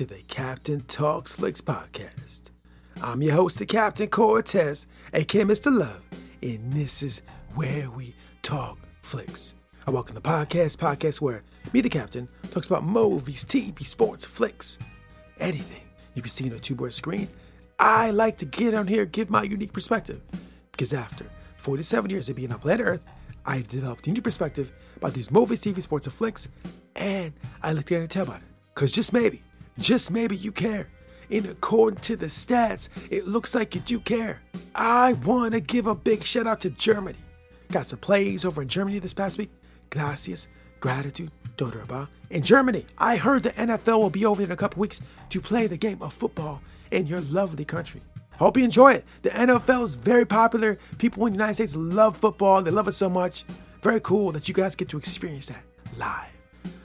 to the Captain Talks Flicks podcast. I'm your host, the Captain Cortez, aka Mr. Love, and this is where we talk flicks. I welcome the podcast, podcast where me, the Captain, talks about movies, TV, sports, flicks, anything you can see on a two-board screen. I like to get on here, give my unique perspective, because after 47 years of being on planet Earth, I've developed a unique perspective about these movies, TV, sports, and flicks, and I like to tell about it. Because just maybe, just maybe you care. And according to the stats, it looks like you do care. I want to give a big shout out to Germany. Got some plays over in Germany this past week. Gracias, gratitude, Dodorba. In Germany, I heard the NFL will be over in a couple weeks to play the game of football in your lovely country. Hope you enjoy it. The NFL is very popular. People in the United States love football. They love it so much. Very cool that you guys get to experience that live.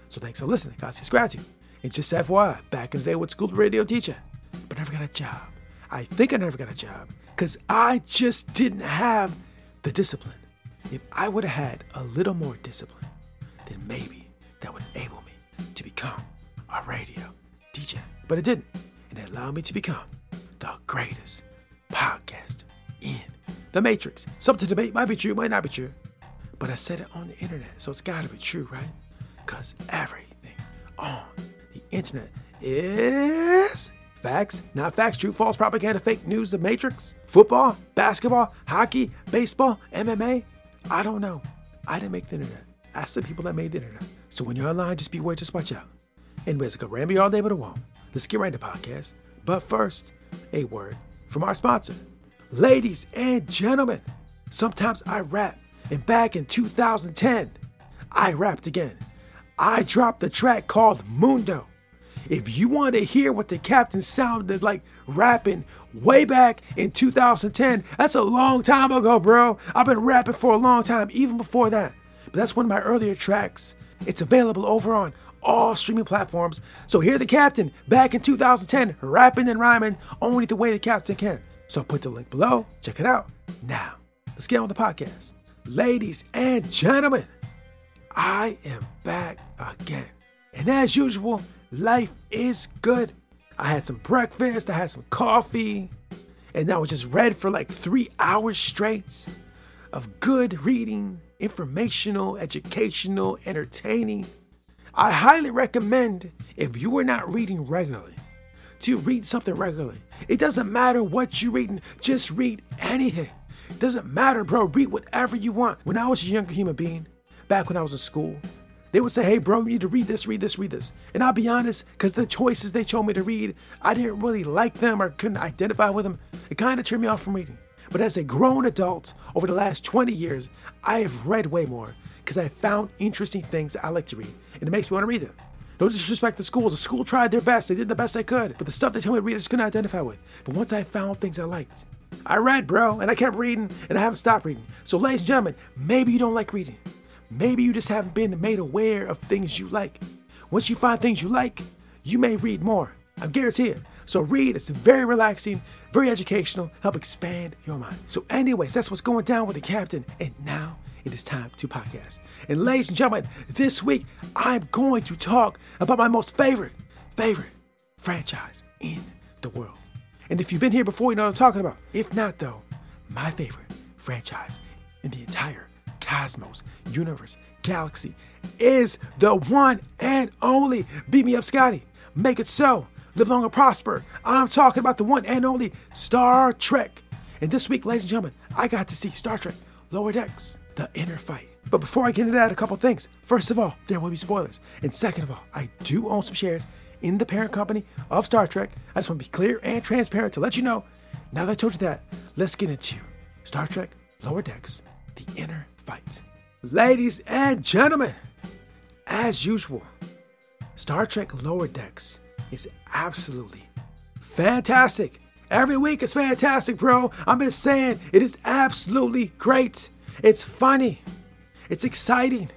So thanks for listening. Gracias, gratitude. And just FYI, back in the day, with school radio teacher, but never got a job. I think I never got a job because I just didn't have the discipline. If I would have had a little more discipline, then maybe that would enable me to become a radio DJ. But it didn't. And it allowed me to become the greatest podcaster in the Matrix. Something to debate might be true, might not be true. But I said it on the internet, so it's gotta be true, right? Because everything on internet is facts, not facts, true, false, propaganda, fake news, the matrix, football, basketball, hockey, baseball, MMA. I don't know. I didn't make the internet. Ask the people that made the internet. So when you're online, just beware, just watch out. Anyways, I could ramble all day, but it won't. Let's get right into podcast. But first, a word from our sponsor. Ladies and gentlemen, sometimes I rap. And back in 2010, I rapped again. I dropped the track called Moon Dough. If you want to hear what the captain sounded like rapping way back in 2010, that's a long time ago, bro. I've been rapping for a long time, even before that. But that's one of my earlier tracks. It's available over on all streaming platforms. So hear the captain back in 2010 rapping and rhyming only the way the captain can. So I'll put the link below. Check it out. Now, let's get on with the podcast. Ladies and gentlemen, I am back again. And as usual, life is good. I had some breakfast, I had some coffee, and I was just read for like three hours straight of good reading, informational, educational, entertaining. I highly recommend if you are not reading regularly to read something regularly. It doesn't matter what you're reading, just read anything. It doesn't matter, bro. Read whatever you want. When I was a younger human being, back when I was in school, they would say, hey, bro, you need to read this, read this, read this. And I'll be honest, because the choices they told me to read, I didn't really like them or couldn't identify with them. It kind of turned me off from reading. But as a grown adult, over the last 20 years, I have read way more because I found interesting things I like to read, and it makes me want to read them. No disrespect to schools. The school tried their best. They did the best they could. But the stuff they told me to read, I just couldn't identify with. But once I found things I liked, I read, bro, and I kept reading, and I haven't stopped reading. So, ladies and gentlemen, maybe you don't like reading. Maybe you just haven't been made aware of things you like. Once you find things you like, you may read more. I'm guaranteed. So read, it's very relaxing, very educational, help expand your mind. So, anyways, that's what's going down with the captain. And now it is time to podcast. And ladies and gentlemen, this week I'm going to talk about my most favorite, favorite franchise in the world. And if you've been here before, you know what I'm talking about. If not, though, my favorite franchise in the entire cosmos, universe, galaxy is the one and only Beat Me Up Scotty. Make it so. Live long and prosper. I'm talking about the one and only Star Trek. And this week, ladies and gentlemen, I got to see Star Trek Lower Decks, The Inner Fight. But before I get into that, a couple things. First of all, there will be spoilers. And second of all, I do own some shares in the parent company of Star Trek. I just want to be clear and transparent to let you know. Now that I told you that, let's get into Star Trek Lower Decks, The Inner Fight. Ladies and gentlemen, as usual, Star Trek Lower Decks is absolutely fantastic. Every week is fantastic, bro. I'm just saying, it is absolutely great. It's funny. It's exciting.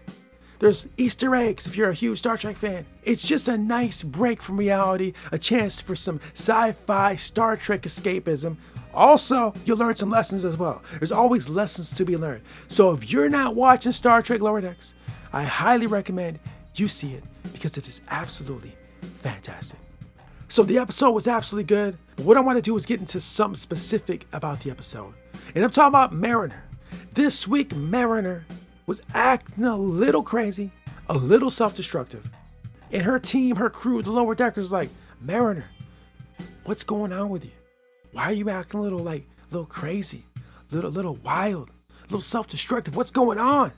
There's Easter eggs if you're a huge Star Trek fan. It's just a nice break from reality, a chance for some sci fi Star Trek escapism. Also, you'll learn some lessons as well. There's always lessons to be learned. So if you're not watching Star Trek Lower Decks, I highly recommend you see it because it is absolutely fantastic. So the episode was absolutely good. But what I want to do is get into something specific about the episode. And I'm talking about Mariner. This week, Mariner was acting a little crazy, a little self destructive. And her team, her crew, the lower deckers, like, Mariner, what's going on with you? Why are you acting a little like, a little crazy, little, little wild, a little self destructive? What's going on?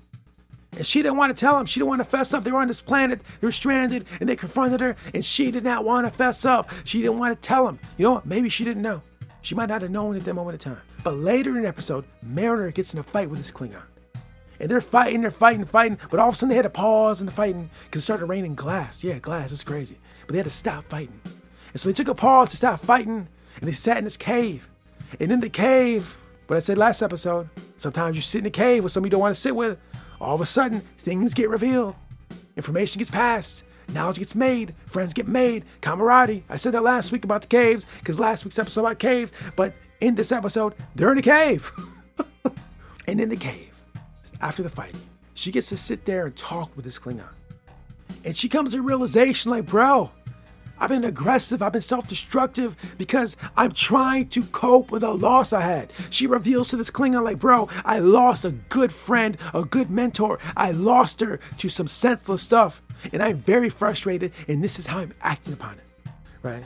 And she didn't want to tell him. She didn't want to fess up. They were on this planet. They were stranded and they confronted her and she did not want to fess up. She didn't want to tell him. You know what? Maybe she didn't know. She might not have known at that moment of time. But later in the episode, Mariner gets in a fight with this Klingon. And they're fighting, they're fighting, fighting. But all of a sudden they had to pause in the fighting because it started raining glass. Yeah, glass. It's crazy. But they had to stop fighting. And so they took a pause to stop fighting and they sat in this cave. And in the cave, what I said last episode, sometimes you sit in a cave with somebody you don't want to sit with. All of a sudden, things get revealed. Information gets passed. Knowledge gets made. Friends get made. Camaraderie. I said that last week about the caves because last week's episode about caves. But in this episode, they're in a cave. and in the cave, after the fight, she gets to sit there and talk with this Klingon. And she comes to realization like, bro, I've been aggressive, I've been self destructive because I'm trying to cope with a loss I had. She reveals to this Klingon, like, bro, I lost a good friend, a good mentor. I lost her to some senseless stuff. And I'm very frustrated, and this is how I'm acting upon it, right?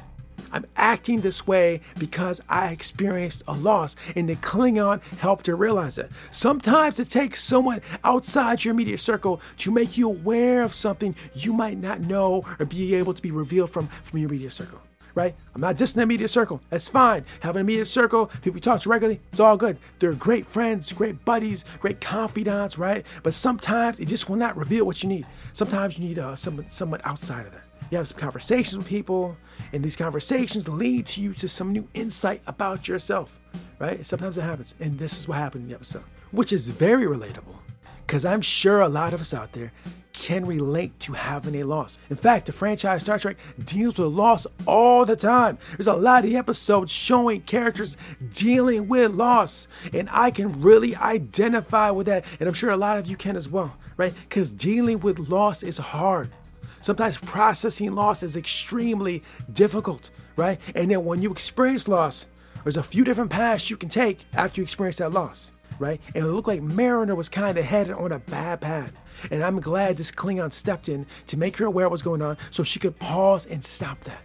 I'm acting this way because I experienced a loss, and the Klingon helped to realize it. Sometimes it takes someone outside your immediate circle to make you aware of something you might not know or be able to be revealed from, from your immediate circle. Right? I'm not dissing the immediate circle. That's fine. Have an immediate circle, people talk to regularly, it's all good. They're great friends, great buddies, great confidants, right? But sometimes it just will not reveal what you need. Sometimes you need uh, someone, someone outside of that. You have some conversations with people, and these conversations lead to you to some new insight about yourself, right? Sometimes it happens, and this is what happened in the episode, which is very relatable, because I'm sure a lot of us out there can relate to having a loss. In fact, the franchise Star Trek deals with loss all the time. There's a lot of episodes showing characters dealing with loss, and I can really identify with that, and I'm sure a lot of you can as well, right? Because dealing with loss is hard. Sometimes processing loss is extremely difficult, right? And then when you experience loss, there's a few different paths you can take after you experience that loss, right? And it looked like Mariner was kind of headed on a bad path. And I'm glad this Klingon stepped in to make her aware of what's going on so she could pause and stop that.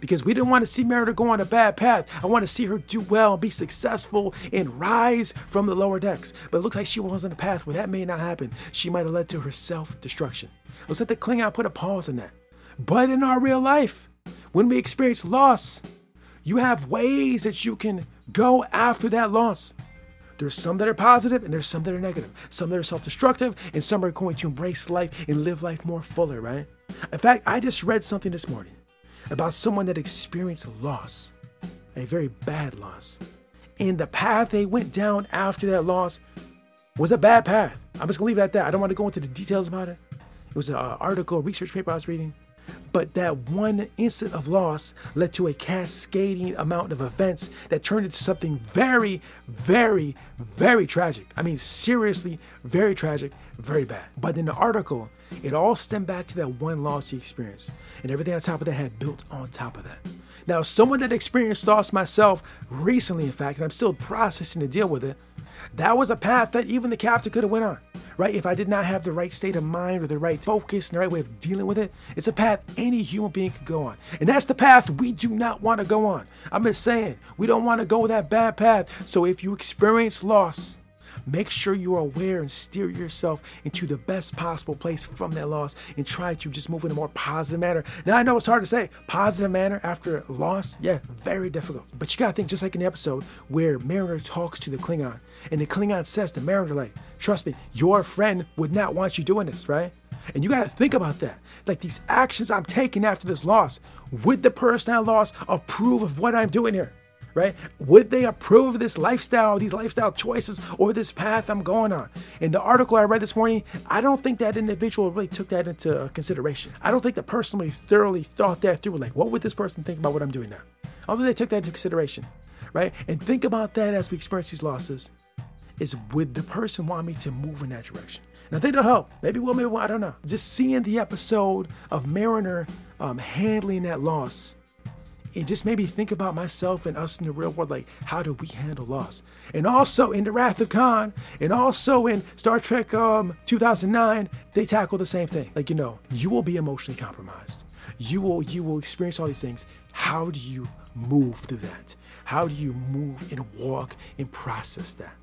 Because we didn't want to see Mariner go on a bad path. I want to see her do well, be successful, and rise from the lower decks. But it looks like she was on a path where that may not happen. She might have led to her self destruction. Looks like the Klingon put a pause on that. But in our real life, when we experience loss, you have ways that you can go after that loss. There's some that are positive and there's some that are negative. Some that are self destructive and some are going to embrace life and live life more fuller, right? In fact, I just read something this morning about someone that experienced loss, a very bad loss. And the path they went down after that loss was a bad path. I'm just gonna leave it at that. I don't want to go into the details about it. It was an article, research paper I was reading. But that one instant of loss led to a cascading amount of events that turned into something very, very, very tragic. I mean, seriously, very tragic, very bad. But in the article, it all stemmed back to that one loss he experienced. And everything on top of that had built on top of that. Now, someone that experienced loss myself recently, in fact, and I'm still processing to deal with it, that was a path that even the captain could have went on right? If I did not have the right state of mind or the right focus and the right way of dealing with it, it's a path any human being could go on. And that's the path we do not want to go on. I'm just saying, we don't want to go that bad path. So if you experience loss, Make sure you are aware and steer yourself into the best possible place from that loss and try to just move in a more positive manner. Now, I know it's hard to say positive manner after loss. Yeah, very difficult. But you gotta think just like in the episode where Mariner talks to the Klingon and the Klingon says to Mariner, like, trust me, your friend would not want you doing this, right? And you got to think about that. Like these actions I'm taking after this loss, would the person I lost approve of what I'm doing here? Right? Would they approve of this lifestyle, these lifestyle choices, or this path I'm going on? In the article I read this morning, I don't think that individual really took that into consideration. I don't think the person really thoroughly thought that through. Like, what would this person think about what I'm doing now? Think they took that into consideration. Right? And think about that as we experience these losses. Is would the person want me to move in that direction? Now, they don't help. Maybe will, maybe will, I don't know. Just seeing the episode of Mariner um, handling that loss, it just made me think about myself and us in the real world. Like, how do we handle loss? And also in The Wrath of Khan, and also in Star Trek um, 2009, they tackle the same thing. Like, you know, you will be emotionally compromised. You will you will experience all these things. How do you move through that? How do you move and walk and process that?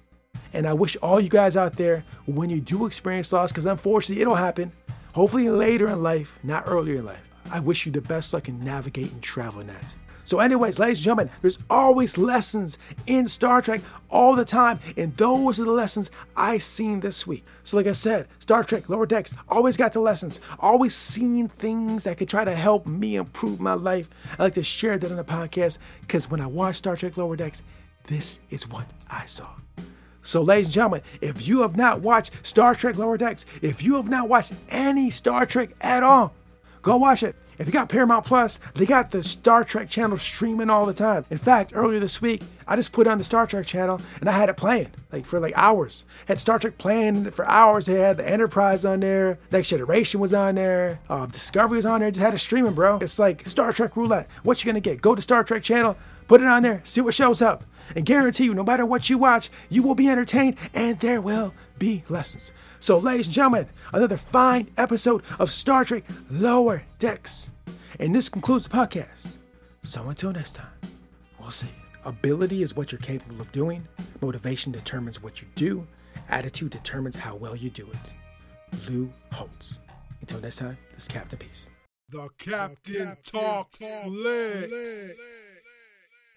And I wish all you guys out there, when you do experience loss, because unfortunately it'll happen, hopefully later in life, not earlier in life, I wish you the best luck in navigating travel in that. So, anyways, ladies and gentlemen, there's always lessons in Star Trek all the time, and those are the lessons I seen this week. So, like I said, Star Trek Lower Decks always got the lessons, always seeing things that could try to help me improve my life. I like to share that on the podcast because when I watch Star Trek Lower Decks, this is what I saw. So, ladies and gentlemen, if you have not watched Star Trek Lower Decks, if you have not watched any Star Trek at all, go watch it. If you got Paramount Plus, they got the Star Trek channel streaming all the time. In fact, earlier this week, I just put on the Star Trek channel and I had it playing like for like hours. Had Star Trek playing for hours. They had the Enterprise on there, Next Generation was on there, um, Discovery was on there. Just had it streaming, bro. It's like Star Trek roulette. What you gonna get? Go to Star Trek channel, put it on there, see what shows up, and guarantee you, no matter what you watch, you will be entertained and there will be lessons. So, ladies and gentlemen, another fine episode of Star Trek Lower Decks. And this concludes the podcast. So until next time, we'll see. Ability is what you're capable of doing. Motivation determines what you do. Attitude determines how well you do it. Lou Holtz. Until next time, this is Captain Peace. The Captain, Talks, Flicks.